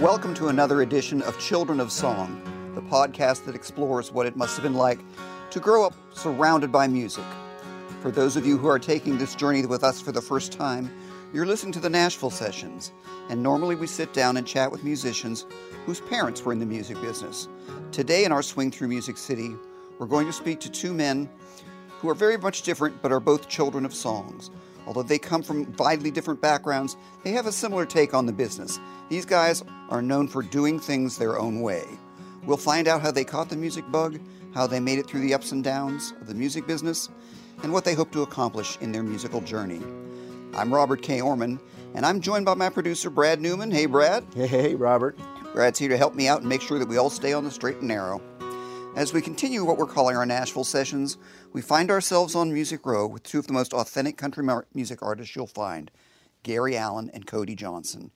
Welcome to another edition of Children of Song, the podcast that explores what it must have been like to grow up surrounded by music. For those of you who are taking this journey with us for the first time, you're listening to the Nashville Sessions, and normally we sit down and chat with musicians whose parents were in the music business. Today, in our swing through Music City, we're going to speak to two men who are very much different but are both children of songs. Although they come from widely different backgrounds, they have a similar take on the business. These guys are known for doing things their own way. We'll find out how they caught the music bug, how they made it through the ups and downs of the music business, and what they hope to accomplish in their musical journey. I'm Robert K. Oermann, and I'm joined by my producer, Brad Newman. Hey, Brad. Hey, hey, Robert. Brad's here to help me out and make sure that we all stay on the straight and narrow. As we continue what we're calling our Nashville sessions, we find ourselves on Music Row with two of the most authentic country music artists you'll find Gary Allan and Cody Johnson.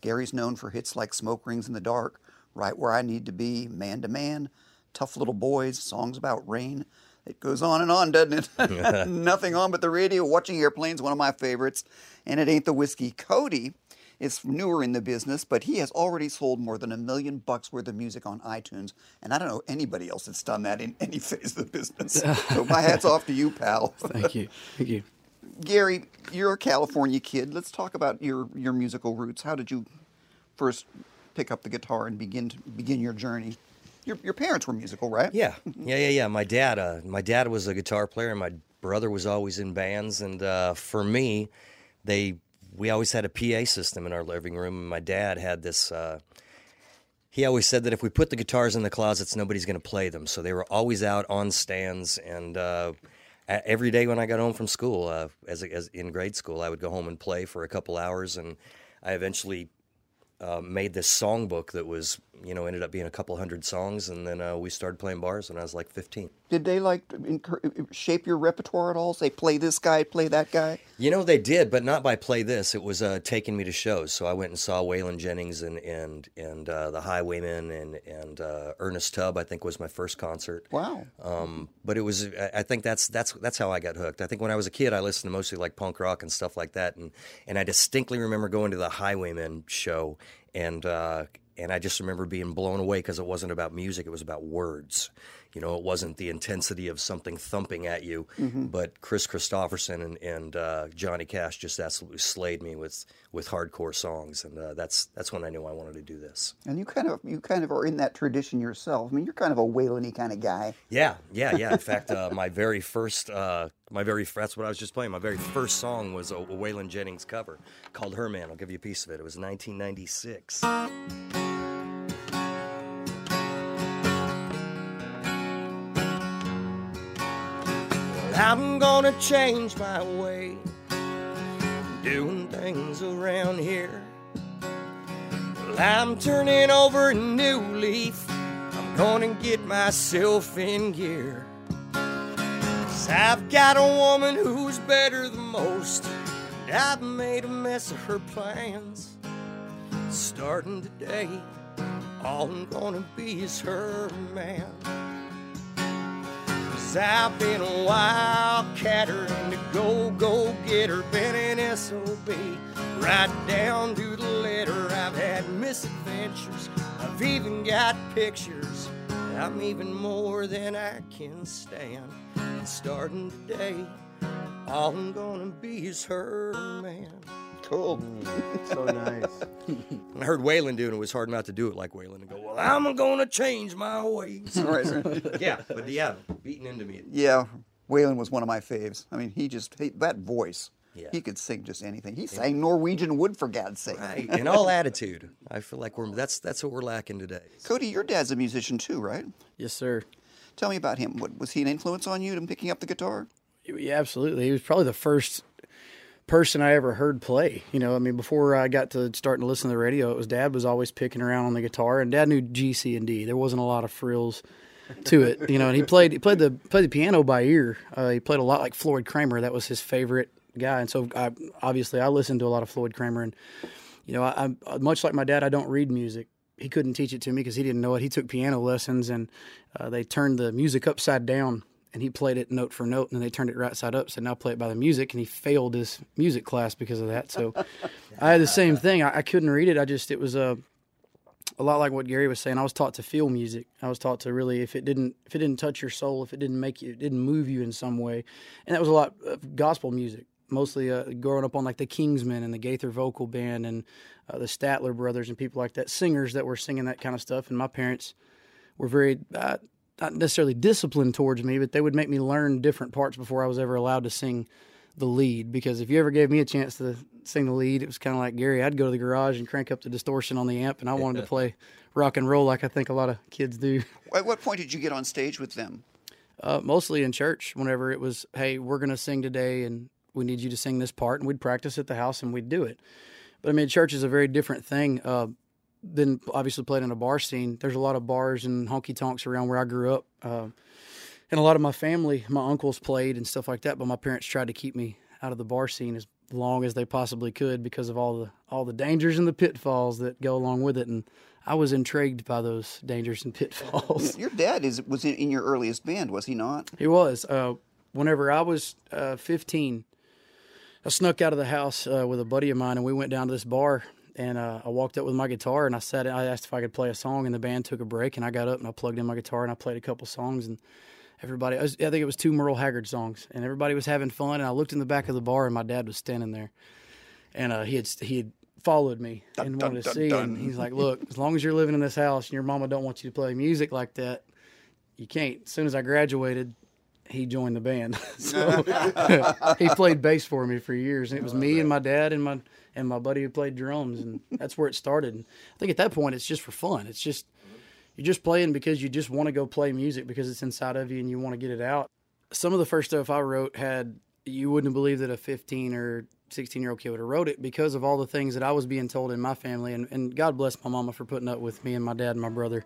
Gary's known for hits like Smoke Rings in the Dark, Right Where I Need to Be, Man to Man, Tough Little Boys, songs about rain. It goes on and on, doesn't it? Nothing on but the radio. Watching airplanes, one of my favorites. And it ain't the whiskey. Cody is newer in the business, but he has already sold more than a million bucks worth of music on iTunes. And I don't know anybody else that's done that in any phase of the business. so my hat's off to you, pal. Thank you. Thank you. Gary, you're a California kid. Let's talk about your, your musical roots. How did you first pick up the guitar and begin to, begin your journey? Your, your parents were musical, right? Yeah, yeah, yeah, yeah. My dad, uh, my dad was a guitar player, and my brother was always in bands. And uh, for me, they we always had a PA system in our living room. And my dad had this. Uh, he always said that if we put the guitars in the closets, nobody's going to play them. So they were always out on stands. And uh, every day when I got home from school, uh, as, as in grade school, I would go home and play for a couple hours. And I eventually uh, made this songbook that was, you know, ended up being a couple hundred songs, and then uh, we started playing bars when I was like 15. Did they like shape your repertoire at all? Say, play this guy, play that guy. You know, they did, but not by play this. It was uh, taking me to shows. So I went and saw Waylon Jennings and and and uh, the Highwaymen and and uh, Ernest Tubb. I think was my first concert. Wow. Um, but it was. I think that's that's that's how I got hooked. I think when I was a kid, I listened to mostly like punk rock and stuff like that, and and I distinctly remember going to the Highwaymen show and uh, and I just remember being blown away because it wasn't about music; it was about words. You know, it wasn't the intensity of something thumping at you, mm-hmm. but Kris Kristofferson and, and uh, Johnny Cash just absolutely slayed me with with hardcore songs, and uh, that's that's when I knew I wanted to do this. And you kind of you kind of are in that tradition yourself. I mean, you're kind of a Waylon kind of guy. Yeah, yeah, yeah. In fact, uh, my very first uh, my very that's what I was just playing. My very first song was a, a Waylon Jennings cover called "Her Man." I'll give you a piece of it. It was 1996. Gonna change my way, doing things around here. Well, I'm turning over a new leaf. I'm gonna get myself in gear. Cause I've got a woman who's better than most. And I've made a mess of her plans. Starting today, all I'm gonna be is her man. Cause I've been a wildcatter and a go-go getter, been an SOB, right down to the letter. I've had misadventures, I've even got pictures. I'm even more than I can stand. And starting today, all I'm gonna be is her man. Cool. Mm, so nice. I heard Waylon doing it. It was hard not to do it like Waylon and go, well, I'm going to change my ways. right, right. yeah, but yeah, beating into me. Yeah, Waylon was one of my faves. I mean, he just, he, that voice. Yeah. He could sing just anything. He sang Norwegian Wood for God's sake. Right, and all attitude. I feel like we're that's that's what we're lacking today. Cody, your dad's a musician too, right? Yes, sir. Tell me about him. What, was he an influence on you in picking up the guitar? Yeah, absolutely. He was probably the first person I ever heard play. You know, I mean, before I got to starting to listen to the radio, it was Dad was always picking around on the guitar, and Dad knew G, C, and D. There wasn't a lot of frills to it, you know. And he played he played the played the piano by ear. Uh, he played a lot like Floyd Cramer. That was his favorite guy, and so I, obviously I listened to a lot of Floyd Cramer. And you know, I, I much like my dad, I don't read music. He couldn't teach it to me because he didn't know it. He took piano lessons, and uh, they turned the music upside down and he played it note for note, and then they turned it right side up. Said, "Now play it by the music," and he failed his music class because of that. So I had the same thing. I, I, couldn't read it. I just it was a a lot like what Gary was saying. I was taught to feel music. I was taught to really, if it didn't, if it didn't touch your soul, if it didn't make you, it didn't move you in some way, and that was a lot of gospel music. Mostly uh, growing up on like the Kingsmen and the Gaither Vocal Band and uh, the Statler Brothers and people like that, singers that were singing that kind of stuff. And my parents were very uh, not necessarily disciplined towards me, but they would make me learn different parts before I was ever allowed to sing the lead. Because if you ever gave me a chance to sing the lead, it was kind of like Gary. I'd go to the garage and crank up the distortion on the amp, and I wanted to play rock and roll like I think a lot of kids do. At what point did you get on stage with them? Uh, mostly in church. Whenever it was, hey, we're going to sing today, and we need you to sing this part, and we'd practice at the house, and we'd do it. But I mean, church is a very different thing. Uh, than obviously played in a bar scene. There's a lot of bars and honky tonks around where I grew up. Uh, and a lot of my family, my uncles played and stuff like that, but my parents tried to keep me out of the bar scene as long as they possibly could because of all the all the dangers and the pitfalls that go along with it. And I was intrigued by those dangers and pitfalls. Your dad is was in, in your earliest band, was he not? He was. Uh, whenever I was uh, 15, I snuck out of the house uh, with a buddy of mine, and we went down to this bar. And uh, I walked up with my guitar, and I said, I asked if I could play a song, and the band took a break, and I got up and I plugged in my guitar and I played a couple songs, and everybody, I, was, I think it was two Merle Haggard songs, and everybody was having fun. And I looked in the back of the bar, and my dad was standing there, and uh, he had he had followed me and dun, wanted to dun, see. dun. And he's like, "Look, as long as you're living in this house and your mama don't want you to play music like that, you can't." As soon as I graduated, he joined the band. so he played bass for me for years, and it was me and my dad and my and my buddy who played drums, and that's where it started. And I think at that point, it's just for fun. It's just you're just playing because you just want to go play music because it's inside of you and you want to get it out. Some of the first stuff I wrote had you wouldn't believe that a 15 or 16 year old kid would have wrote it because of all the things that I was being told in my family. And, and God bless my mama for putting up with me and my dad and my brother.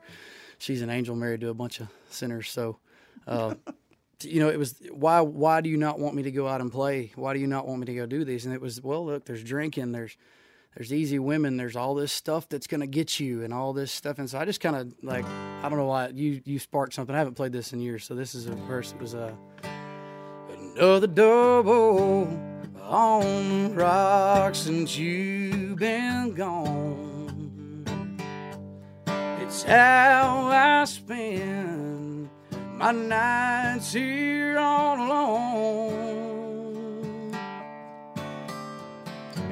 She's an angel married to a bunch of sinners. So, uh, you know, it was why why do you not want me to go out and play? Why do you not want me to go do these? And it was well, look, there's drinking, there's there's easy women, there's all this stuff that's gonna get you, and all this stuff. And so I just kind of like I don't know why you you sparked something. I haven't played this in years, so this is a verse. It was a another double on rocks since you've been gone. It's how I spend my nights here all alone.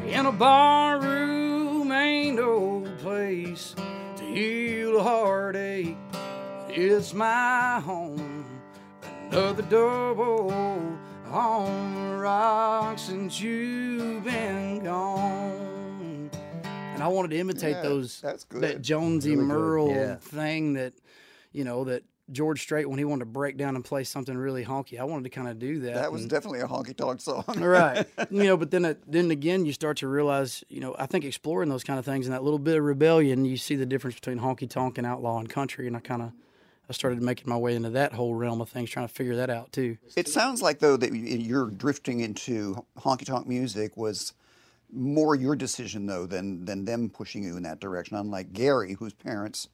In a bar room ain't no place to heal a heartache. It's my home. Another double on the rocks since you've been gone. And I wanted to imitate Yeah, those that's good. that Jonesy Really good, Merle yeah. thing that you know that George Strait when he wanted to break down and play something really honky. I wanted to kind of do that. That was and- definitely a honky tonk song. right. You know, but then it, then again, you start to realize, you know, I think exploring those kind of things and that little bit of rebellion, you see the difference between honky tonk and outlaw and country, and I kind of I started making my way into that whole realm of things, trying to figure that out too. It sounds like though that you're drifting into honky tonk music was more your decision though than than them pushing you in that direction. Unlike Gary, whose parents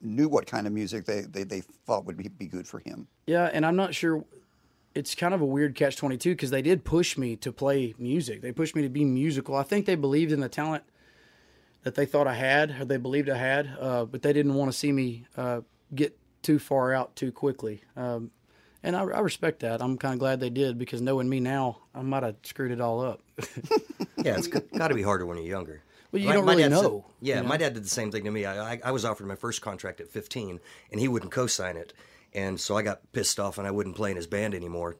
knew what kind of music they, they, they thought would be, be good for him. Yeah, and I'm not sure. It's kind of a weird catch twenty two because they did push me to play music. They pushed me to be musical. I think they believed in the talent that they thought I had, or they believed I had, uh, but they didn't want to see me uh, get too far out too quickly. Um, and I, I respect that. I'm kind of glad they did because knowing me now, I might have screwed it all up. Yeah, it's got to be harder when you're younger. Well, you My- don't my really dad said- know, yeah, you know? my dad did the same thing to me. I, I, I was offered my first contract at 15, and he wouldn't co-sign it, and so I got pissed off, and I wouldn't play in his band anymore,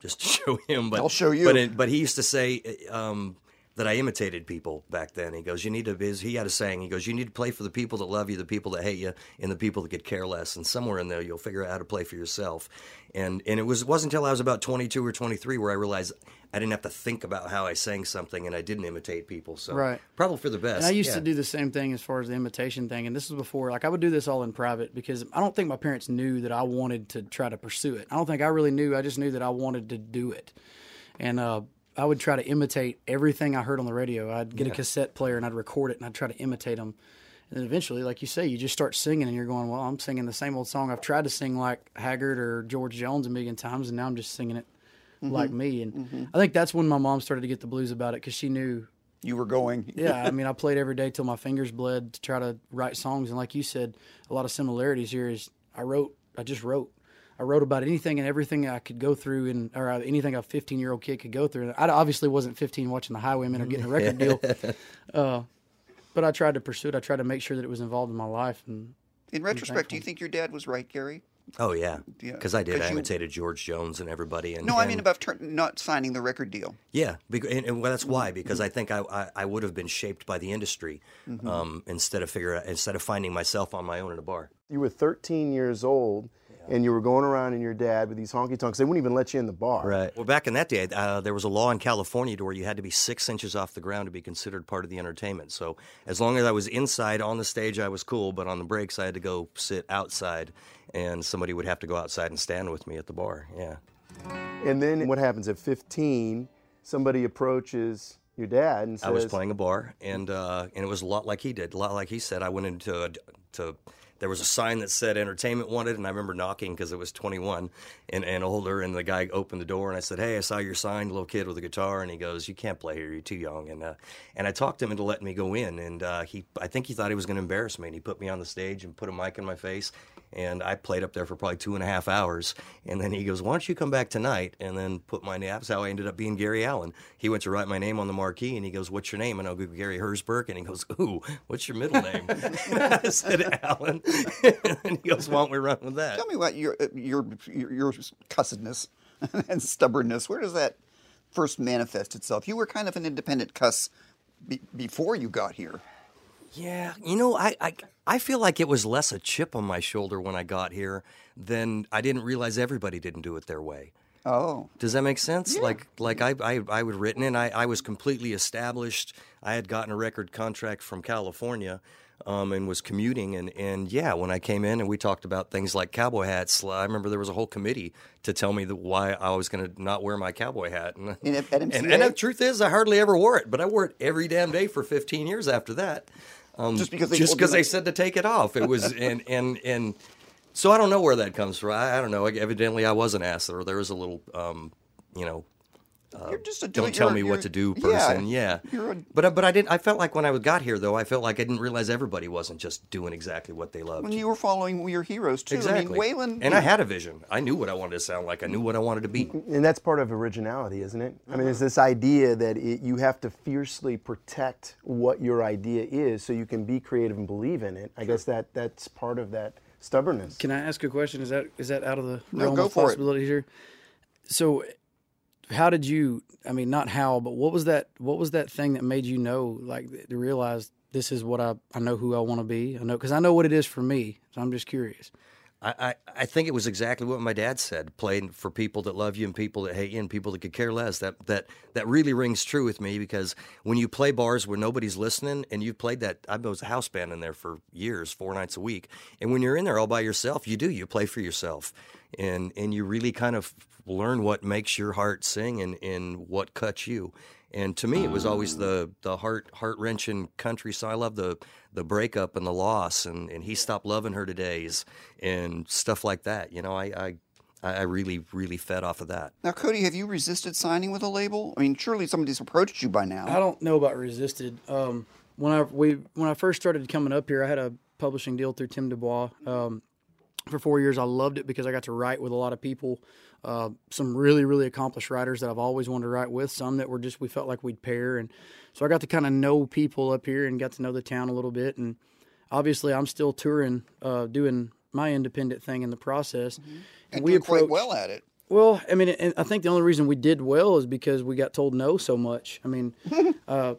just to show him. But I'll show you. But it, but he used to say um, that I imitated people back then. He goes, "You need to." He had a saying. He goes, "You need to play for the people that love you, the people that hate you, and the people that could care less." And somewhere in there, you'll figure out how to play for yourself. And and it was it wasn't until I was about 22 or 23 where I realized. I didn't have to think about how I sang something, and I didn't imitate people. So Right. probably for the best. And I used yeah. to do the same thing as far as the imitation thing. And this was before, like, I would do this all in private because I don't think my parents knew that I wanted to try to pursue it. I don't think I really knew. I just knew that I wanted to do it. And uh, I would try to imitate everything I heard on the radio. I'd get a cassette player and I'd record it and I'd try to imitate them. And then eventually, like you say, you just start singing and you're going, well, I'm singing the same old song. I've tried to sing like Haggard or George Jones a million times, and now I'm just singing it mm-hmm. like me. And mm-hmm. I think that's when my mom started to get the blues about it because she knew you were going. yeah, I mean, I played every day till my fingers bled to try to write songs. And like you said, a lot of similarities here is I wrote, I just wrote. I wrote about anything and everything I could go through, and or anything a 15 year old kid could go through. And I obviously wasn't 15 watching the Highwaymen or getting a record deal, uh, but I tried to pursue it. I tried to make sure that it was involved in my life. And In retrospect, do you think your dad was right, Gary? Oh yeah, Yeah, because I did. 'cause I you- imitated George Jones and everybody. And No, I and- mean about turn, not signing the record deal. Yeah, bec- and, and well, that's why because I think I, I, I would have been shaped by the industry um, instead of figure instead of finding myself on my own in a bar. You were 13 years old, and you were going around in your dad with these honky tonks. They wouldn't even let you in the bar. Right. Well, back in that day, uh, there was a law in California to where you had to be six inches off the ground to be considered part of the entertainment. So as long as I was inside on the stage, I was cool. But on the breaks, I had to go sit outside, and somebody would have to go outside and stand with me at the bar. Yeah. And then what happens at 15? Somebody approaches your dad and says, I was playing a bar, and uh, and it was a lot like he did. A lot like he said. I went into a, to there was a sign that said entertainment wanted, and I remember knocking because it was 21 and, and older, and the guy opened the door, and I said, "Hey, I saw your sign, little kid with a guitar," and he goes, "You can't play here, you're too young." And uh, and I talked him into letting me go in, and uh, he I think he thought he was going to embarrass me, and he put me on the stage and put a mic in my face. And I played up there for probably two and a half hours. And then he goes, Why don't you come back tonight? And then put my name. That's how I ended up being Gary Allan. He went to write my name on the marquee and he goes, What's your name? And I'll go, Gary Herzberg. And he goes, Ooh, what's your middle name? I said, Allan. and he goes, Why don't we run with that? Tell me about your uh, your your, your cussedness and stubbornness. Where does that first manifest itself? You were kind of an independent cuss be, before you got here. Yeah, you know, I, I I feel like it was less a chip on my shoulder when I got here than I didn't realize everybody didn't do it their way. Oh, Does that make sense? Like, like I, I, I would written in. I, I was completely established. I had gotten a record contract from California, um, and was commuting. And, and yeah, when I came in and we talked about things like cowboy hats, I remember there was a whole committee to tell me that why I was going to not wear my cowboy hat. And, at and, and the truth is, I hardly ever wore it, but I wore it every damn day for 15 years after that. Um, Just because they just because they said to take it off. It was and and and so I don't know where that comes from. I, I don't know. Evidently, I was an ass, or there was a little, um, you know, you're just a don't you're- tell me what to do person. Yeah, You're a, But uh, but I didn't. I felt like when I got here, though, I felt like I didn't realize everybody wasn't just doing exactly what they loved. when you were following your heroes too. exactly. I mean, Waylon. and I had a vision. I knew what I wanted to sound like. I knew what I wanted to be. And that's part of originality, isn't it? I mean, it's this idea that it, you have to fiercely protect what your idea is so you can be creative and believe in it. I guess that that's part of that stubbornness. Can I ask a question? Is that is that out of the No, realm go of for it. here? So, how did you? I mean, not how, but what was that? What was that thing that made you know, like, to realize this is what I I know who I want to be. I know because I know what it is for me. So I'm just curious. I, I, think it was exactly what my dad said. Playing for people that love you and people that hate you and people that could care less. That that that really rings true with me because when you play bars where nobody's listening and you've played that I was a house band in there for years, four nights a week. And when you're in there all by yourself, you do, you play for yourself. And and you really kind of learn what makes your heart sing and, and what cuts you. And to me, it was always the the heart heart wrenching country So I love the the breakup and the loss, and, and he stopped loving her today's and stuff like that. You know, I, I I really really fed off of that. Now, Cody, have you resisted signing with a label? I mean, surely somebody's approached you by now. I don't know about resisted. Um, when I we when I first started coming up here, I had a publishing deal through Tim Dubois. Um, for four years, I loved it because I got to write with a lot of people, uh, some really really accomplished writers that I've always wanted to write with. Some that were just we felt like we'd pair, and so I got to kind of know people up here and got to know the town a little bit. And obviously, I'm still touring, uh, doing my independent thing in the process. and doing quite approached- well at it. well, I mean, and I think the only reason we did well is because we got told no so much. I mean, uh,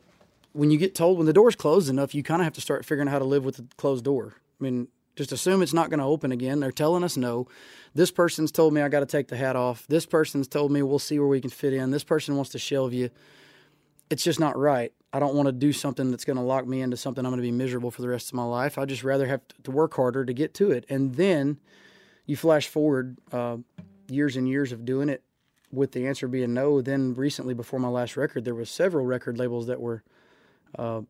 when you get told when the door's closed enough, you kind of have to start figuring out how to live with the closed door. I mean, just assume it's not going to open again. They're telling us no. This person's told me I got to take the hat off. This person's told me we'll see where we can fit in. This person wants to shelve you. It's just not right. I don't want to do something that's going to lock me into something I'm going to be miserable for the rest of my life. I'd just rather have to work harder to get to it. And then you flash forward uh, years and years of doing it with the answer being no. Then recently, before my last record, there was several record labels that were, uh,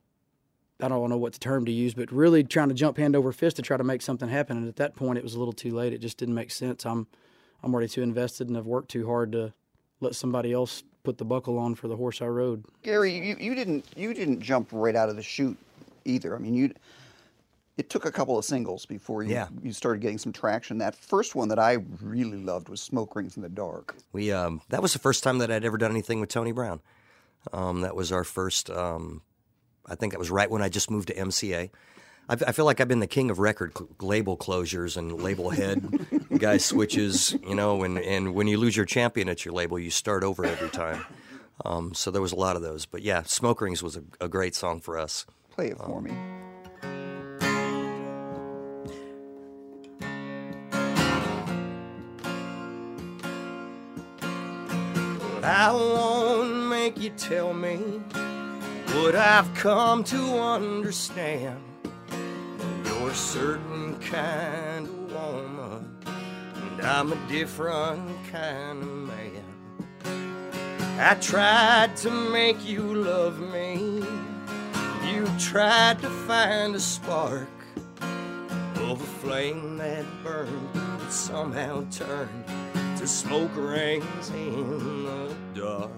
I don't know what the term to use, but really trying to jump hand over fist to try to make something happen. And at that point, it was a little too late. It just didn't make sense. I'm, I'm already too invested and I've worked too hard to let somebody else put the buckle on for the horse I rode. Gary, you, you didn't you didn't jump right out of the chute either. I mean, you it took a couple of singles before you Yeah. you started getting some traction. That first one that I really loved was "Smoke Rings in the Dark." We um, that was the first time that I'd ever done anything with Tony Brown. Um, that was our first. Um, I think that was right when I just moved to MCA. I, I feel like I've been the king of record cl- label closures and label head guy switches. You know, and and when you lose your champion at your label, you start over every time. Um, so there was a lot of those. But yeah, Smoke Rings was a, a great song for us. Play it for me. But I won't make you tell me what I've come to understand. You're a certain kind of woman, and I'm a different kind of man. I tried to make you love me. You tried to find a spark of a flame that burned, but somehow turned to smoke rings in the dark.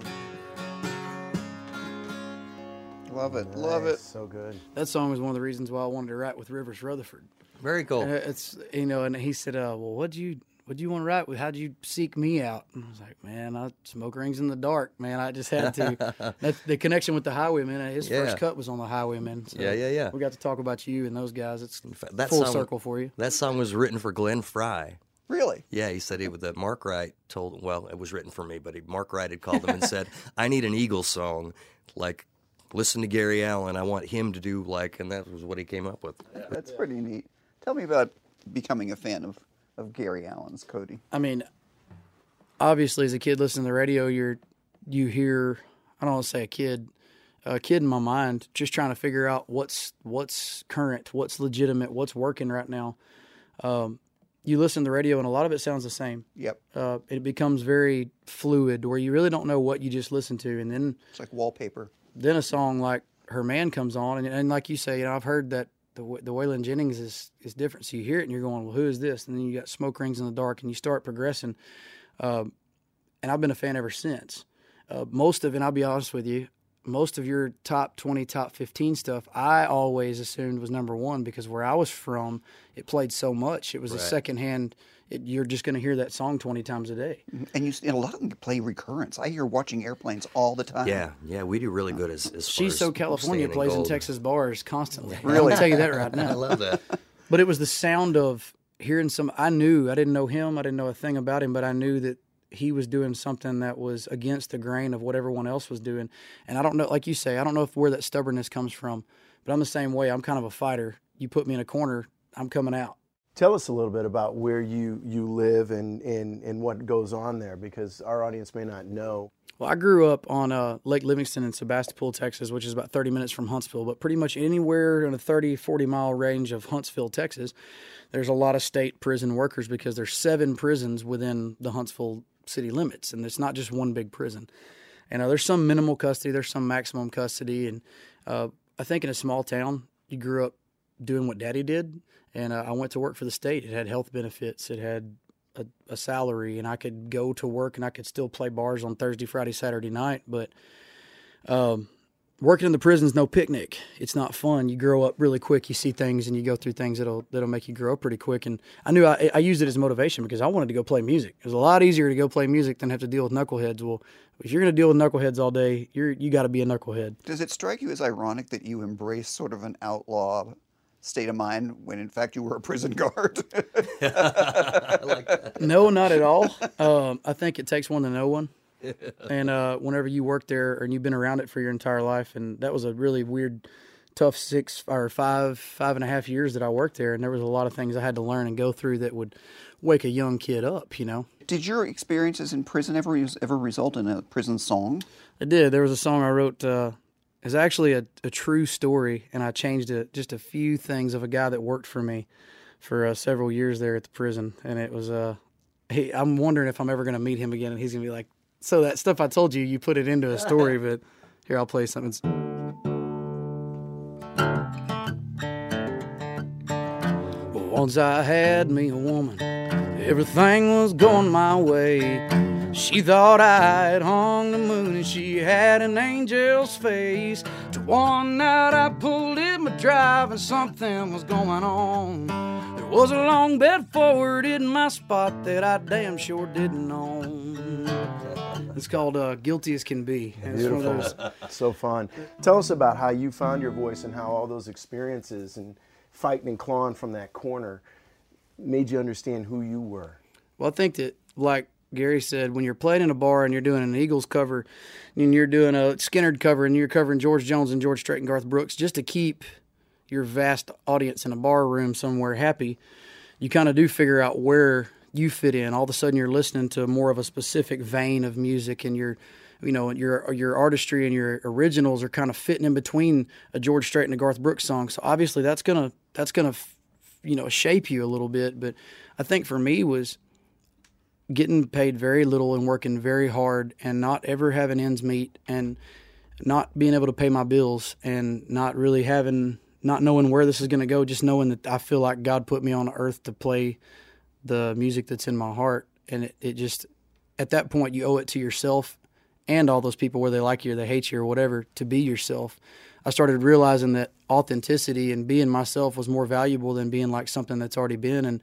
Love it, love it. So good. That song was one of the reasons why I wanted to write with Rivers Rutherford. Very cool. And it's you know, and he said, uh, "Well, what do you what'd you want to write with? How'd you seek me out?" And I was like, "Man, I smoke rings in the dark, man. I just had to." That's the connection with the Highwaymen. His Yeah. first cut was on the Highwaymen. So Yeah, yeah, yeah. We got to talk about you and those guys. It's fact, that full song- circle for you. That song was written for Glenn Frey. Really? Yeah, he said he that Mark Wright told well, it was written for me, but he, Mark Wright had called him and said, "I need an Eagles song, like listen to Gary Allan. I want him to do like," and that was what he came up with. That's pretty neat. Tell me about becoming a fan of, of Gary Allan's, Cody. I mean, obviously, as a kid listening to the radio, you're you hear. I don't want to say a kid, a kid in my mind, just trying to figure out what's what's current, what's legitimate, what's working right now. Um, you listen to the radio, and a lot of it sounds the same. Yep. Uh, it becomes very fluid, where you really don't know what you just listened to, and then It's like wallpaper. Then a song like "Her Man" comes on, and, and like you say, you know, I've heard that the the Waylon Jennings is is different. So you hear it, and you're going, "Well, who is this?" And then you got "Smoke Rings in the Dark," and you start progressing. Um, and I've been a fan ever since. Uh, most of, and I'll be honest with you, most of your top twenty, top fifteen stuff, I always assumed was number one because where I was from, it played so much. It was a secondhand. It, you're just going to hear that song twenty times a day. Mm-hmm. And you s- and a lot of them play recurrence. I hear watching airplanes all the time. Yeah, yeah, we do really good as as far She's as so California staying plays in gold. Texas bars constantly. Really? I'll tell you that right now. I love that. But it was the sound of hearing some. I knew I didn't know him. I didn't know a thing about him, but I knew that he was doing something that was against the grain of what everyone else was doing. And I don't know, like you say, I don't know if where that stubbornness comes from. But I'm the same way. I'm kind of a fighter. You put me in a corner, I'm coming out. Tell us a little bit about where you, you live and, and, and what goes on there because our audience may not know. Well, I grew up on uh, Lake Livingston in Sebastopol, Texas, which is about 30 minutes from Huntsville, but pretty much anywhere in a 30, 40 mile range of Huntsville, Texas, there's a lot of state prison workers because there's seven prisons within the Huntsville city limits, and it's not just one big prison. And uh, there's some minimal custody, there's some maximum custody, and uh, I think in a small town, you grew up doing what Daddy did, and uh, I went to work for the state. It had health benefits, it had a, a salary, and I could go to work and I could still play bars on Thursday, Friday, Saturday night. But um, working in the prison's no picnic. It's not fun. You grow up really quick. You see things and you go through things that'll that'll make you grow up pretty quick. And I knew I, I used it as motivation because I wanted to go play music. It was a lot easier to go play music than have to deal with knuckleheads. Well, if you're going to deal with knuckleheads all day, you're you got to be a knucklehead. Does it strike you as ironic that you embrace sort of an outlaw state of mind when in fact you were a prison guard? No, not at all. Um, I think it takes one to know one. And uh, whenever you work there and you've been around it for your entire life, and that was a really weird, tough six or five, five and a half years that I worked there, and there was a lot of things I had to learn and go through that would wake a young kid up. You know, Did your experiences in prison ever ever result in a prison song? I did. There was a song I wrote. Uh, it's actually a, a true story, and I changed it just a few things of a guy that worked for me for uh, several years there at the prison, and it was. Uh, he, I'm wondering if I'm ever going to meet him again, and he's going to be like, "So that stuff I told you, you put it into a story." but here, I'll play something. Once I had me a woman, everything was going my way. She thought I'd hung the moon and she had an angel's face. Till one night I pulled in my drive and something was going on. There was a long bed forward in my spot that I damn sure didn't own. It's called uh, Guilty as Can Be. And it's one of Beautiful. so fun. Tell us about how you found your voice and how all those experiences and fighting and clawing from that corner made you understand who you were. Well, I think that, like Gary said, when you're playing in a bar and you're doing an Eagles cover and you're doing a Skynyrd cover and you're covering George Jones and George Strait and Garth Brooks, just to keep your vast audience in a bar room somewhere happy, you kind of do figure out where you fit in. All of a sudden, you're listening to more of a specific vein of music, and your, you know, your your artistry and your originals are kind of fitting in between a George Strait and a Garth Brooks song. So obviously, that's gonna that's gonna, you know, shape you a little bit. But I think for me was getting paid very little and working very hard and not ever having ends meet and not being able to pay my bills and not really having not knowing where this is going to go just knowing that i feel like god put me on earth to play the music that's in my heart. And it, it just at that point you owe it to yourself and all those people where they like you or they hate you or whatever to be yourself. I started realizing that authenticity and being myself was more valuable than being like something that's already been. And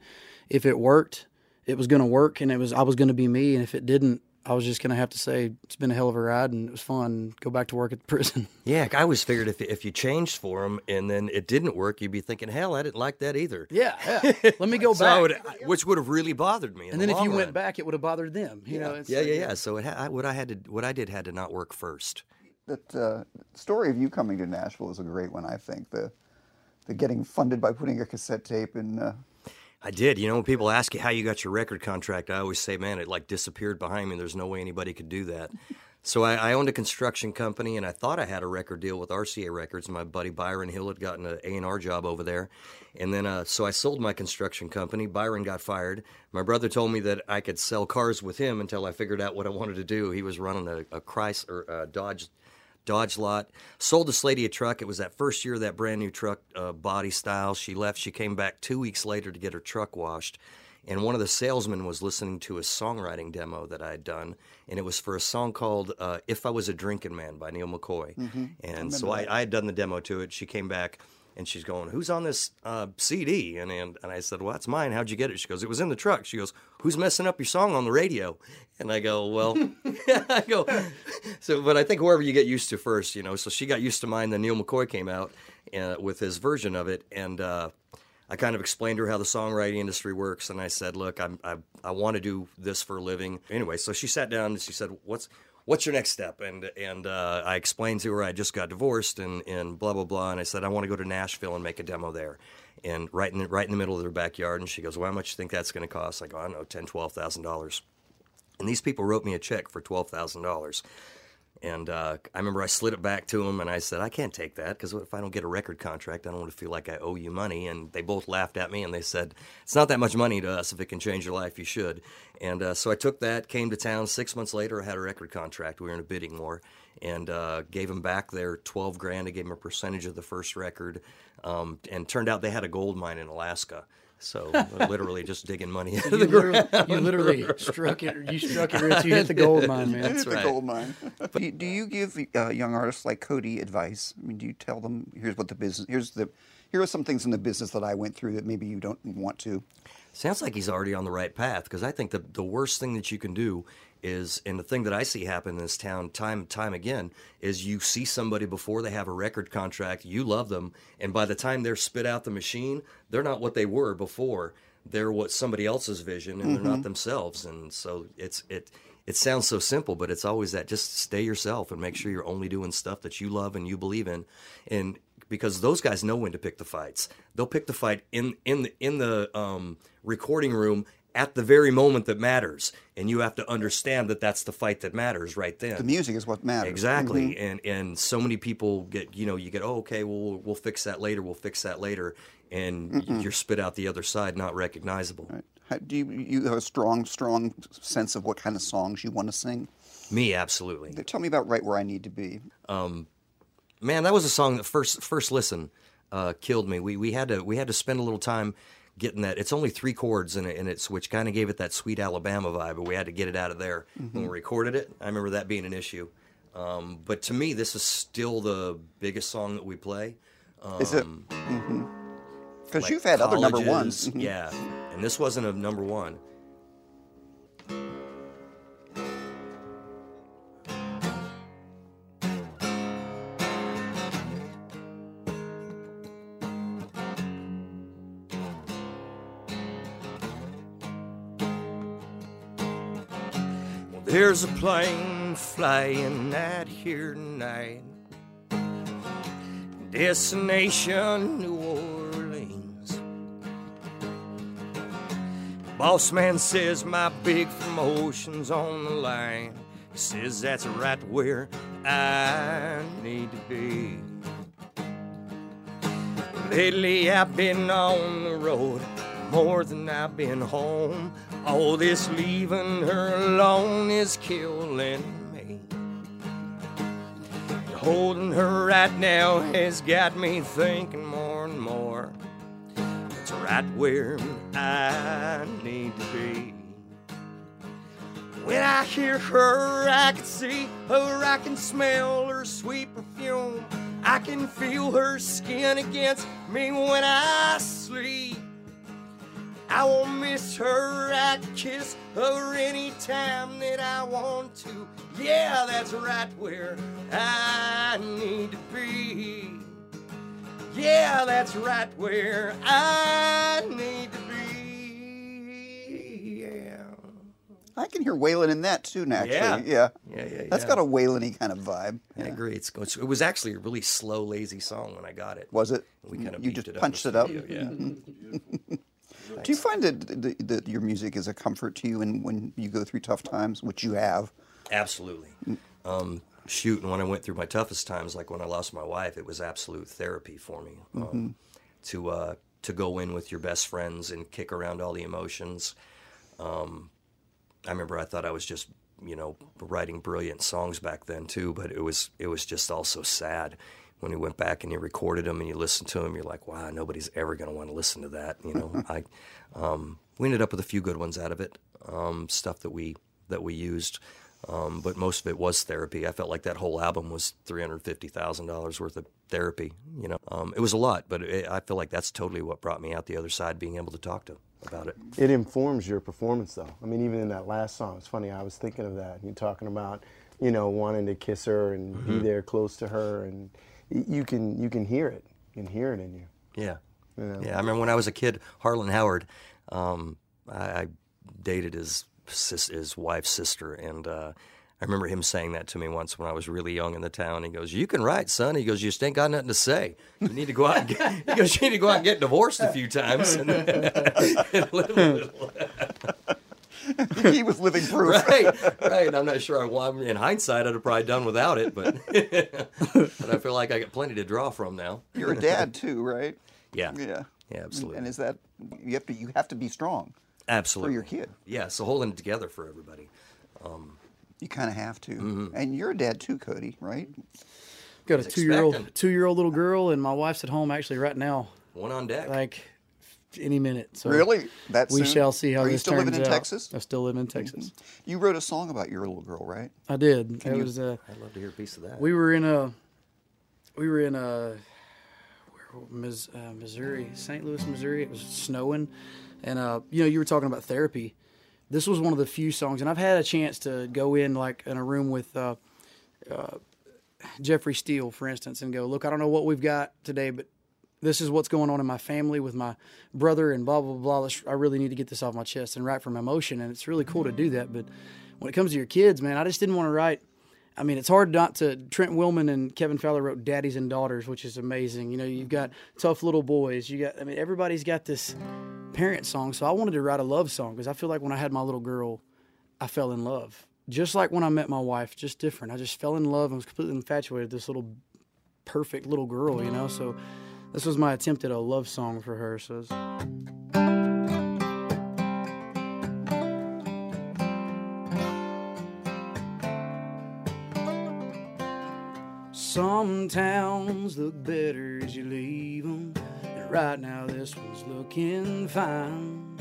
if it worked it was going to work and it was I was going to be me and if it didn't I was just going to have to say it's been a hell of a ride and it was fun go back to work at the prison. Yeah, I always figured if if you changed for them and then it didn't work, you'd be thinking, "Hell, I didn't like that either." yeah, yeah. Let me go So back. would, which would have really bothered me. in and the then if long you went back it would have bothered them, you know. It's yeah, like- yeah, yeah. So it ha- I, what I had to, what I did had to not work first. That uh, story of you coming to Nashville is a great one, I think. The the getting funded by putting a cassette tape in. Uh, I did. You know, when people ask you how you got your record contract, I always say, man, it like disappeared behind me. There's no way anybody could do that. so I, I owned a construction company, and I thought I had a record deal with RCA Records. My buddy Byron Hill had gotten an A&R job over there. And then, uh, so I sold my construction company. Byron got fired. My brother told me that I could sell cars with him until I figured out what I wanted to do. He was running a, a Chrysler, or uh Dodge Dodge lot. Sold this lady a truck. It was that first year of that brand new truck uh, body style. She left. She came back two weeks later to get her truck washed. And one of the salesmen was listening to a songwriting demo that I had done, and it was for a song called uh, "If I Was a Drinking Man" by Neal McCoy. And so I, I had done the demo to it. She came back, and she's going, "Who's on this uh, CD?" And, and and I said, "Well, that's mine. How'd you get it?" She goes, "It was in the truck." She goes, "Who's messing up your song on the radio?" And I go, "Well, I go." So, but I think whoever you get used to first, you know. So she got used to mine. Then Neal McCoy came out uh, with his version of it, and uh, I kind of explained to her how the songwriting industry works. And I said, "Look, I'm, I I want to do this for a living." Anyway, so she sat down and she said, "What's what's your next step?" And and uh, I explained to her I just got divorced and and blah blah blah. And I said I want to go to Nashville and make a demo there. And right in the, right in the middle of their backyard, and she goes, "Well, how much do you think that's going to cost?" I go, "I don't know, ten, twelve thousand dollars." And these people wrote me a check for twelve thousand dollars. And uh, I remember I slid it back to him and I said, I can't take that because if I don't get a record contract, I don't want to feel like I owe you money. And they both laughed at me and they said, It's not that much money to us. If it can change your life, you should. And uh, so I took that, came to town. Six months later, I had a record contract. We were in a bidding war and uh, gave them back their 12 grand. I gave them a percentage of the first record. Um, and turned out they had a gold mine in Alaska. So literally just digging money out of You the literally, ground. you literally struck it. You struck it rich. You hit the gold mine, man. It's the right. gold mine. do, you, do you give uh, young artists like Cody advice? I mean, do you tell them here's what the business here's the here are some things in the business that I went through that maybe you don't want to. Sounds like he's already on the right path because I think the the worst thing that you can do is, and the thing that I see happen in this town time and time again is you see somebody before they have a record contract, you love them, and by the time they're spit out the machine, they're not what they were before. They're what somebody else's vision, and they're not themselves. And so it's it. It sounds so simple, but it's always that. Just stay yourself and make sure you're only doing stuff that you love and you believe in, and because those guys know when to pick the fights. They'll pick the fight in in the, in the um, recording room at the very moment that matters, and you have to understand that that's the fight that matters right then. The music is what matters. Exactly, and and so many people get you know you get oh okay well we'll, fix that later we'll fix that later and you're spit out the other side not recognizable. Right. How, do you, you have a strong, strong sense of what kind of songs you want to sing? Me absolutely. Tell me about right where I need to be. um, man, that was a song that first first listen uh, killed me. We we had to we had to spend a little time getting that. It's only three chords in it, and it's which kind of gave it that sweet Alabama vibe. But we had to get it out of there when we recorded it. I remember that being an issue. Um, but to me, this is still the biggest song that we play. Is it? Um, Because like you've had other number ones. yeah, and this wasn't a number one. There's a plane flying out here tonight. Destination New Orleans. Boss man says my big promotion's on the line. He says that's right where I need to be. Lately I've been on the road more than I've been home. All this leaving her alone is killing me. Holding her right now has got me thinking more and more. It's right where I need to be. When I hear her, I can see her, I can smell her sweet perfume. I can feel her skin against me when I sleep. I won't miss her, I can kiss her anytime that I want to. Yeah, that's right where I need to be. Yeah, that's right where I need to be. Yeah. I can hear Waylon in that too, naturally. Yeah. Yeah. Yeah, yeah, That's yeah. got a Waylon kind of vibe. I agree. It's, it's it was actually a really slow, lazy song when I got it. Was it? We kind of you just punched it up. Yeah. Mm-hmm. Do you find that, that, that your music is a comfort to you and when you go through tough times, which you have? Absolutely. Um, shoot, and when I went through my toughest times, like when I lost my wife, it was absolute therapy for me. Um, to uh, to go in with your best friends and kick around all the emotions. Um, I remember I thought I was just you know writing brilliant songs back then too, but it was it was just all so sad. When you went back and you recorded them and you listened to them, you're like, wow, nobody's ever going to want to listen to that. You know, I um, we ended up with a few good ones out of it, um, stuff that we that we used. Um, but most of it was therapy. I felt like that whole album was three hundred fifty thousand dollars worth of therapy. You know, um, it was a lot, but it, I feel like that's totally what brought me out the other side, being able to talk to about it. It informs your performance, though. I mean, even in that last song, it's funny. I was thinking of that. You're talking about, you know, wanting to kiss her and be Mm-hmm. there close to her, and you can you can hear it. You can hear it in you. Yeah, Yeah. yeah. I remember when I was a kid, Harlan Howard. Um, I, I dated his sis, his wife's sister, and uh, I remember him saying that to me once when I was really young in the town. He goes, "You can write, son." He goes, "You just ain't got nothing to say. You need to go out. And get, he goes, "You need to go out and get divorced a few times." And, and live a little." he was living proof. right, right. I'm not sure. I, well, I'm- in hindsight, I'd have probably done without it, but but I feel like I got plenty to draw from now. You're a dad too, right? Yeah, Yeah. yeah, absolutely. And is that you have to you have to be strong Absolutely. for your kid. Yeah, so holding it together for everybody. You kind of have to. Mm-hmm. And you're a dad too, Cody, right? Got a two year old two year old little girl, and my wife's at home actually right now, One on deck. like any minute. So Really? That's we shall see how Are this you still living in out. Texas? Mm-hmm. I still live in Texas. You wrote a song about your little girl, right? I did. It you- was uh, I'd love to hear a piece of that. we were in a we were in a where, Mis, uh, Missouri, St. Louis, Missouri. It was snowing, and uh, you know you were talking about therapy. This was one of the few songs, and I've had a chance to go in like in a room with uh, uh, Jeffrey Steele, for instance, and go, look, I don't know what we've got today, but this is what's going on in my family with my brother and blah blah blah. I really need to get this off my chest and write from emotion, and it's really cool to do that. But when it comes to your kids, man, I just didn't want to write. I mean, it's hard not to. Trent Willmon and Kevin Fowler wrote "Daddies and Daughters," which is amazing. You know, you've got tough little boys. You got. I mean, everybody's got this parent song. So I wanted to write a love song because I feel like when I had my little girl, I fell in love. Just like when I met my wife, just different. I just fell in love and was completely infatuated with this little perfect little girl, you know? So this was my attempt at a love song for her. So Some towns look better as you leave 'em, And right now, this one's looking fine.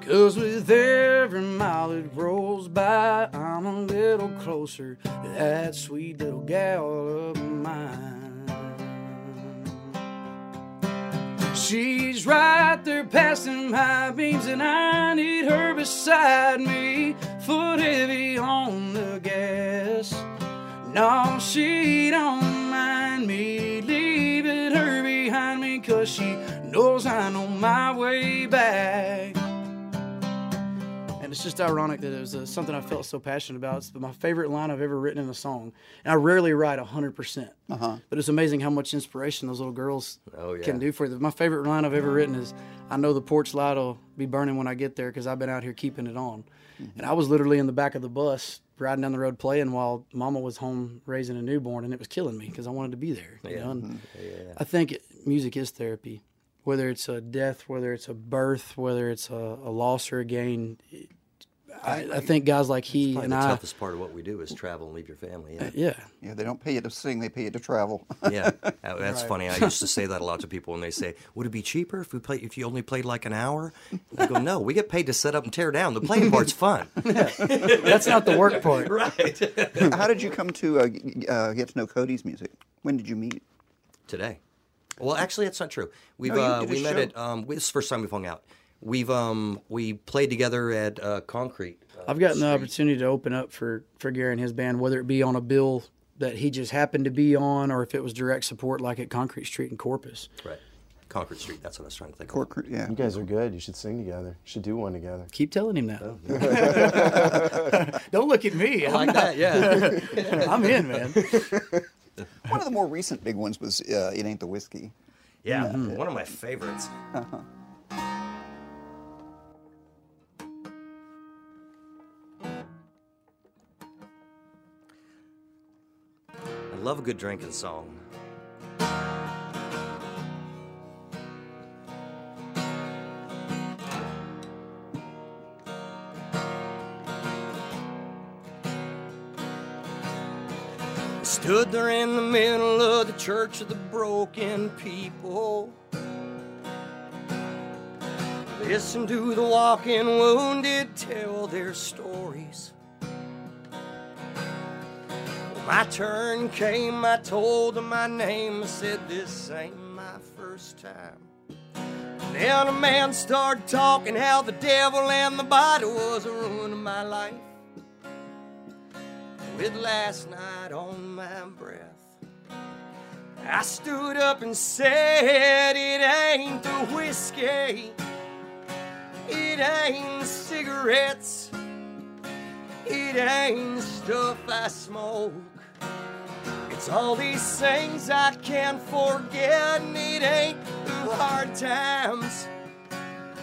Cause with every mile it rolls by, I'm a little closer to that sweet little gal of mine. She's right there passing my beams, and I need her beside me. Foot heavy on the gas. No, she don't mind me leaving her behind me, cause she knows I know my way back. And it's just ironic that it was uh, something I felt so passionate about. It's my favorite line I've ever written in a song. And I rarely write 100%. Uh-huh. But it's amazing how much inspiration those little girls Oh, yeah. can do for you. My favorite line I've ever written is I know the porch light will be burning when I get there because I've been out here keeping it on. And I was literally in the back of the bus riding down the road playing while mama was home raising a newborn and it was killing me because I wanted to be there. You know? and I think it, music is therapy. Whether it's a death, whether it's a birth, whether it's a, a loss or a gain, I, I think guys like he Probably and the I, toughest part of what we do is travel and leave your family. Yeah, yeah, Yeah, they don't pay you to sing; they pay you to travel. yeah. That- that's funny. I used to say that a lot to people when they say, "Would it be cheaper if we play if you only played like an hour?" I go, "No, we get paid to set up and tear down. The playing part's fun." that's not the work part. right. How did you come to uh, uh, get to know Cody's music? When did you meet? Today. Well, actually, that's not true. We've No, uh, we met show. at um, this is the first time we've hung out. We've um we played together at uh, Concrete. uh, I've gotten the Street. opportunity to open up for for Gary and his band, whether it be on a bill that he just happened to be on, or if it was direct support like at Concrete Street in Corpus. Right. Concrete Street. That's what I was trying to think. of. Cork, yeah. You guys are good. You should sing together. You should do one together. Keep telling him that. Don't look at me. I'm, Like that, yeah. I'm in, man. One of the more recent big ones was uh, "It Ain't the Whiskey." yeah, one of my favorites. I love a good drinking song. Stood there in the middle of the church of the broken people. Listen to the walking wounded tell their stories. My turn came, I told them my name. I said, This ain't my first time. Then a man started talking how the devil and the body was ruining my life. With last night on my breath. I stood up and said, It ain't the whiskey. It ain't the cigarettes. It ain't the stuff I smoke. It's all these things I can't forget, and it ain't the hard times.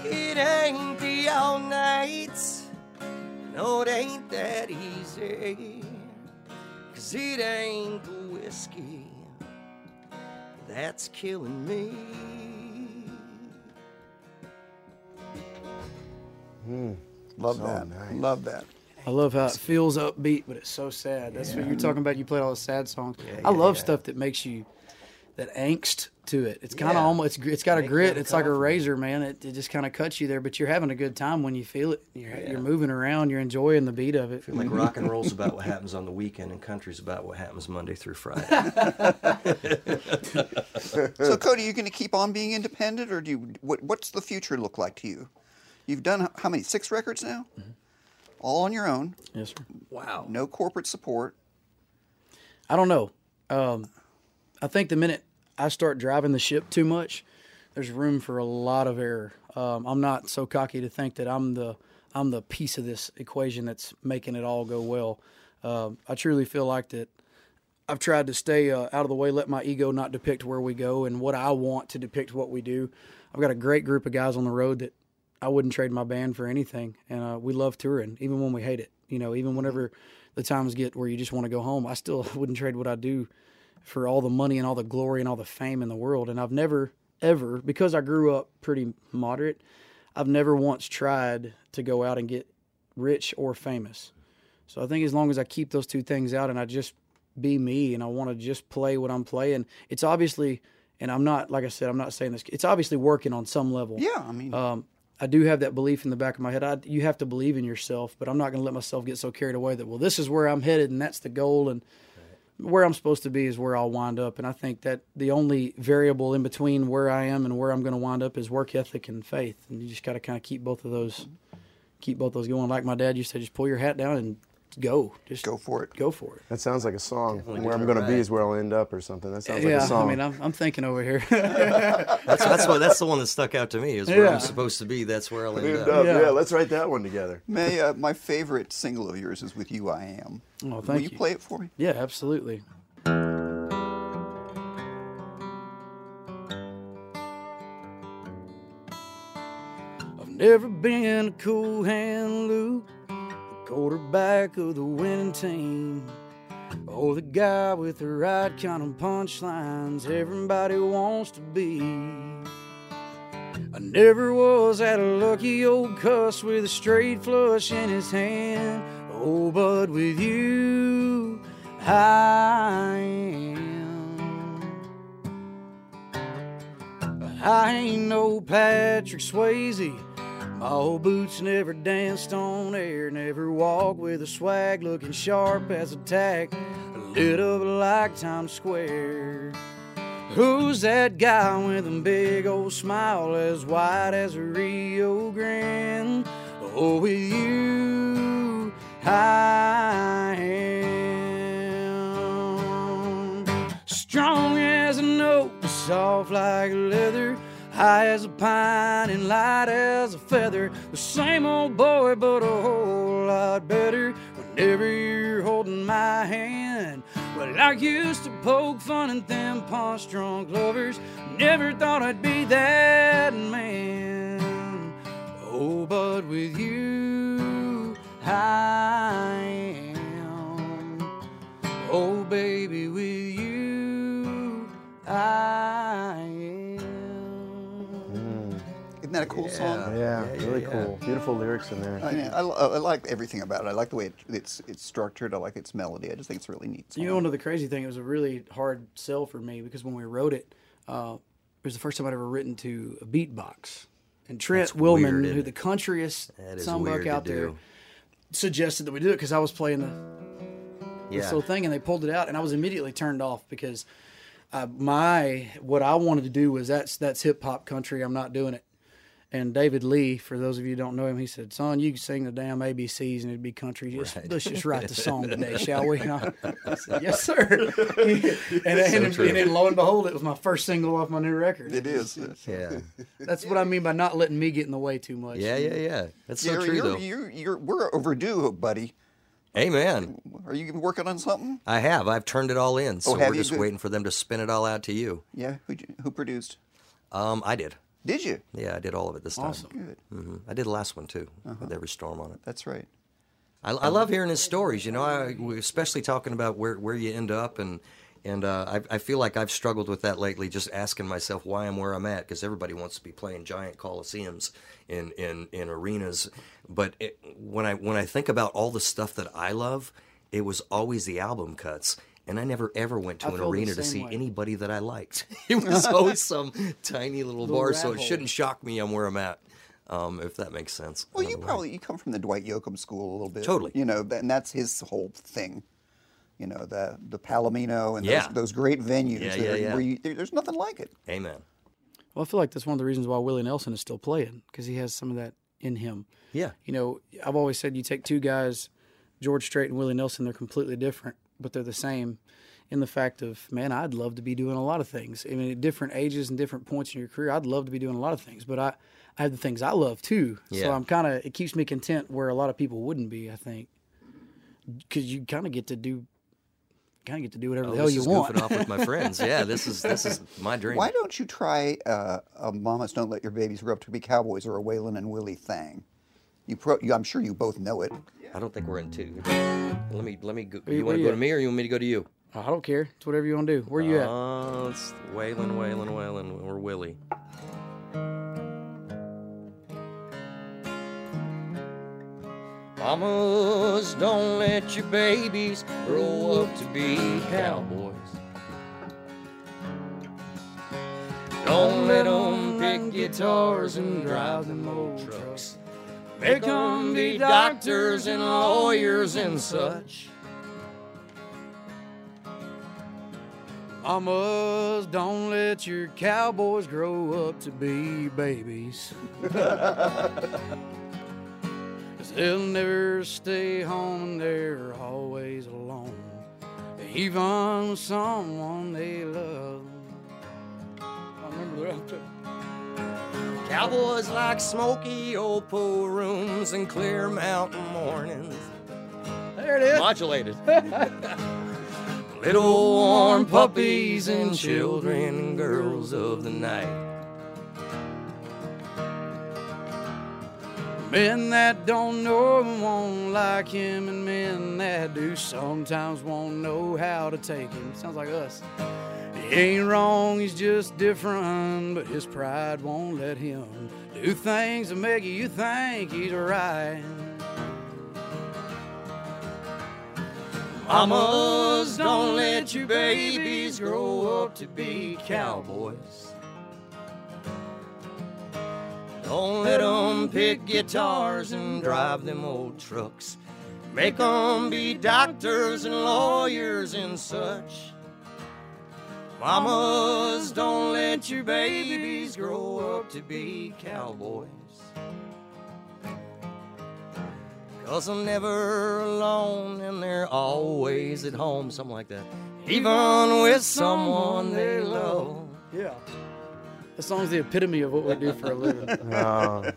It ain't the all nights. No, it ain't that easy. Cause it ain't the whiskey that's killing me. Hmm. Love So that. nice. Love that. I love how it feels upbeat, but it's so sad. That's what you're talking about. You played all the sad songs. I love stuff that makes you that angst to it. It's kind of Yeah. almost it's, it's got a Make grit. It's like a razor, man. It, it just kind of cuts you there, but you're having a good time when you feel it. You're, you're moving around. You're enjoying the beat of it. Feel Like rock and roll's about what happens on the weekend, and country's about what happens Monday through Friday. So, Cody, you going to keep on being independent, or do you? What, what's the future look like to you? You've done how many? Six records now, mm-hmm. All on your own. Yes, sir. wow. No corporate support. I don't know. Um, I think the minute I start driving the ship too much, there's room for a lot of error. Um, I'm not so cocky to think that I'm the I'm the piece of this equation that's making it all go well. Um, I truly feel like that. I've tried to stay uh, out of the way, let my ego not depict where we go and what I want to depict what we do. I've got a great group of guys on the road that I wouldn't trade my band for anything, and uh, we love touring, even when we hate it. You know, even whenever the times get where you just want to go home, I still wouldn't trade what I do for all the money and all the glory and all the fame in the world. And I've never, ever, because I grew up pretty moderate, I've never once tried to go out and get rich or famous. So I think as long as I keep those two things out and I just be me and I want to just play what I'm playing, it's obviously And I'm not, like I said, I'm not saying this. It's obviously working on some level. Yeah, I mean, Um, I do have that belief in the back of my head. I, you have to believe in yourself, but I'm not going to let myself get so carried away that well, this is where I'm headed and that's the goal, and where I'm supposed to be is where I'll wind up. And I think that the only variable in between where I am and where I'm going to wind up is work ethic and faith, and you just got to kind of keep both of those, keep both those going. Like my dad used to say, just pull your hat down and go, just go for it. go for it. That sounds like a song. Definitely Where I'm going it to be is where I'll end up, or something. That sounds yeah, like a song. I mean, I'm, I'm thinking over here. That's that's what that's the one that stuck out to me. Is where Yeah. I'm supposed to be. That's where I'll end End up. up. Yeah. Yeah. let's write that one together. May, uh, my favorite single of yours is "With You I Am." oh, Will thank you, you. play it for me? Yeah, absolutely. I've never been a cool hand Luke, the quarterback of the winning team. Oh, the guy with the right kind of punchlines everybody wants to be. I never was that lucky old cuss with a straight flush in his hand. Oh, but with you, I am. I ain't no Patrick Swayze. My old boots never danced on air, never walked with a swag looking sharp as a tack, lit up like Times Square. Who's that guy with a big old smile as wide as a Rio Grande? Oh, with you, I am. Strong as an oak, soft like leather, high as a pine and light as a feather. The same old boy, but a whole lot better whenever you're holding my hand. Well, I used to poke fun at them pawn strong lovers. Never thought I'd be that man. Oh, but with you, that a cool song? Yeah, Yeah, yeah, really yeah. cool. Beautiful lyrics in there. I, mean, I, I like everything about it. I like the way it, it's it's structured. I like its melody. I just think it's a really neat. Song. You know, the crazy thing, it was a really hard sell for me because when we wrote it, uh, it was the first time I'd ever written to a beatbox. And Trent That's Willmon, weird, who the countryest That is songbook weird out there, suggested that we do it because I was playing the this Yeah. whole thing, and they pulled it out, and I was immediately turned off because uh, my what I wanted to do was that's that's hip hop country. I'm not doing it. And David Lee, for those of you who don't know him, he said, "Son, you can sing the damn ABCs and it'd be country. Just, Right. Let's just write the song today, shall we?" And I, I said, "Yes, sir." and, and, and, true. then lo and behold, it was my first single off my new record. it is. Yeah. That's what I mean by not letting me get in the way too much. Yeah, yeah, yeah. That's so Gary, true, you're, though. you're, you're, we're overdue, buddy. Amen. Are you working on something? I have. I've turned it all in, so Oh, have we're just Good. waiting for them to spin it all out to you. Yeah. Who, who produced? Um, I did. Did you? Yeah, I did all of it this time. Awesome. Good. hmm I did the last one too, with every storm on it. That's right. I, I love hearing his stories. You know, I, especially talking about where, where you end up, and and uh, I, I feel like I've struggled with that lately. Just asking myself why I'm where I'm at, because everybody wants to be playing giant coliseums in in, in arenas. But it, when I when I think about all the stuff that I love, it was always the album cuts. And I never ever went to I an arena to see way. anybody that I liked. It was always some tiny little, Little bar, so it hole. shouldn't shock me. I'm where I'm at, um, if that makes sense. Well, you don't probably you come from the Dwight Yoakam school a little bit. Totally. You know, and that's his whole thing. You know, the the Palomino and Yeah. those, those great venues. Yeah, yeah, yeah. Where you, there, there's nothing like it. Amen. Well, I feel like that's one of the reasons why Willie Nelson is still playing because he has some of that in him. Yeah. You know, I've always said you take two guys, George Strait and Willie Nelson, they're completely different, but they're the same in the fact of, man, I'd love to be doing a lot of things. I mean, at different ages and different points in your career, I'd love to be doing a lot of things, but I, I have the things I love too. yeah. So I'm kind of, it keeps me content where a lot of people wouldn't be, I think, because you kind of get to do, kind of get to do whatever Oh, the hell this you is want. goofing off with my friends. Yeah, this is this is my dream. Why don't you try uh, a Mamas Don't Let Your Babies Grow Up to Be Cowboys or a Waylon and Willie thing? You, pro, you I'm sure you both know it. I don't think we're in two. Let me let me. Go, you- you want to go at? to me or you want me to go to you? I don't care. It's whatever you want to do. Where are you at? Uh, it's Waylon, Waylon, Waylon, or Willie. Mamas, don't let your babies grow up to be cowboys. Don't let them pick guitars and drive them old trucks. Make them be doctors and lawyers and such. Mamas, don't let your cowboys grow up to be babies. Cause they'll never stay home they're always alone. Even someone they love. I remember it. Cowboys like smoky old pool rooms and clear mountain mornings. There it is. Modulated. Little warm puppies and children and girls of the night. Men that don't know him won't like him, and men that do sometimes won't know how to take him. Sounds like us. He ain't wrong, he's just different, but his pride won't let him do things that make you think he's right. Mamas, don't let your babies grow up to be cowboys. Don't let them pick guitars and drive them old trucks. Make them be doctors and lawyers and such. Mamas, don't let your babies grow up to be cowboys. Cause they're never alone and they're always at home, something like that. Even with someone they love. Yeah. That song's the epitome of what we do for a living. Oh,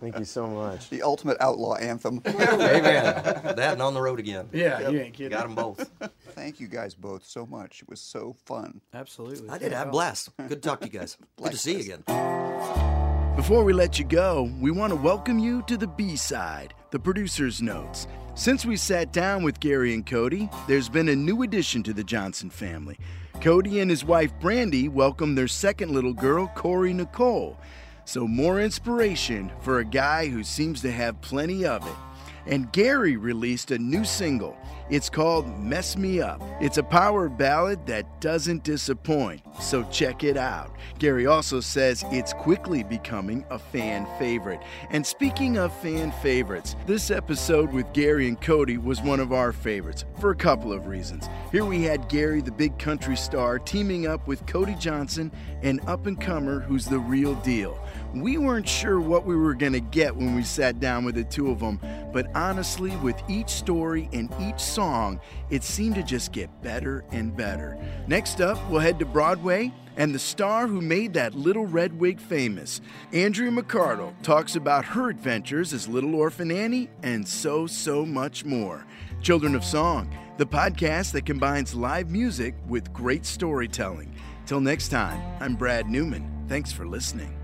thank you so much. The ultimate outlaw anthem. Amen. That and on the road again. Yeah, you ain't kidding. Got them both. Thank you guys both so much. It was so fun. Absolutely. I did have a blast. Good to talk to you guys. Good to see you again. Before we let you go, we want to welcome you to the B side, the producer's notes. Since we sat down with Gary and Cody, there's been a new addition to the Johnson family. Cody and his wife Brandi welcomed their second little girl, Cora Nicole. So, more inspiration for a guy who seems to have plenty of it. And Gary released a new single. It's called Mess Me Up. It's a power ballad that doesn't disappoint, so check it out. Gary also says it's quickly becoming a fan favorite. And speaking of fan favorites, this episode with Gary and Cody was one of our favorites for a couple of reasons. Here we had Gary, the big country star, teaming up with Cody Johnson, an up and comer who's the real deal. We weren't sure what we were going to get when we sat down with the two of them, but honestly, with each story and each song, it seemed to just get better and better. Next up, we'll head to Broadway and the star who made that little red wig famous. Andrea McArdle talks about her adventures as Little Orphan Annie and so, so much more. Children of Song, the podcast that combines live music with great storytelling. Till next time, I'm Brad Newman. Thanks for listening.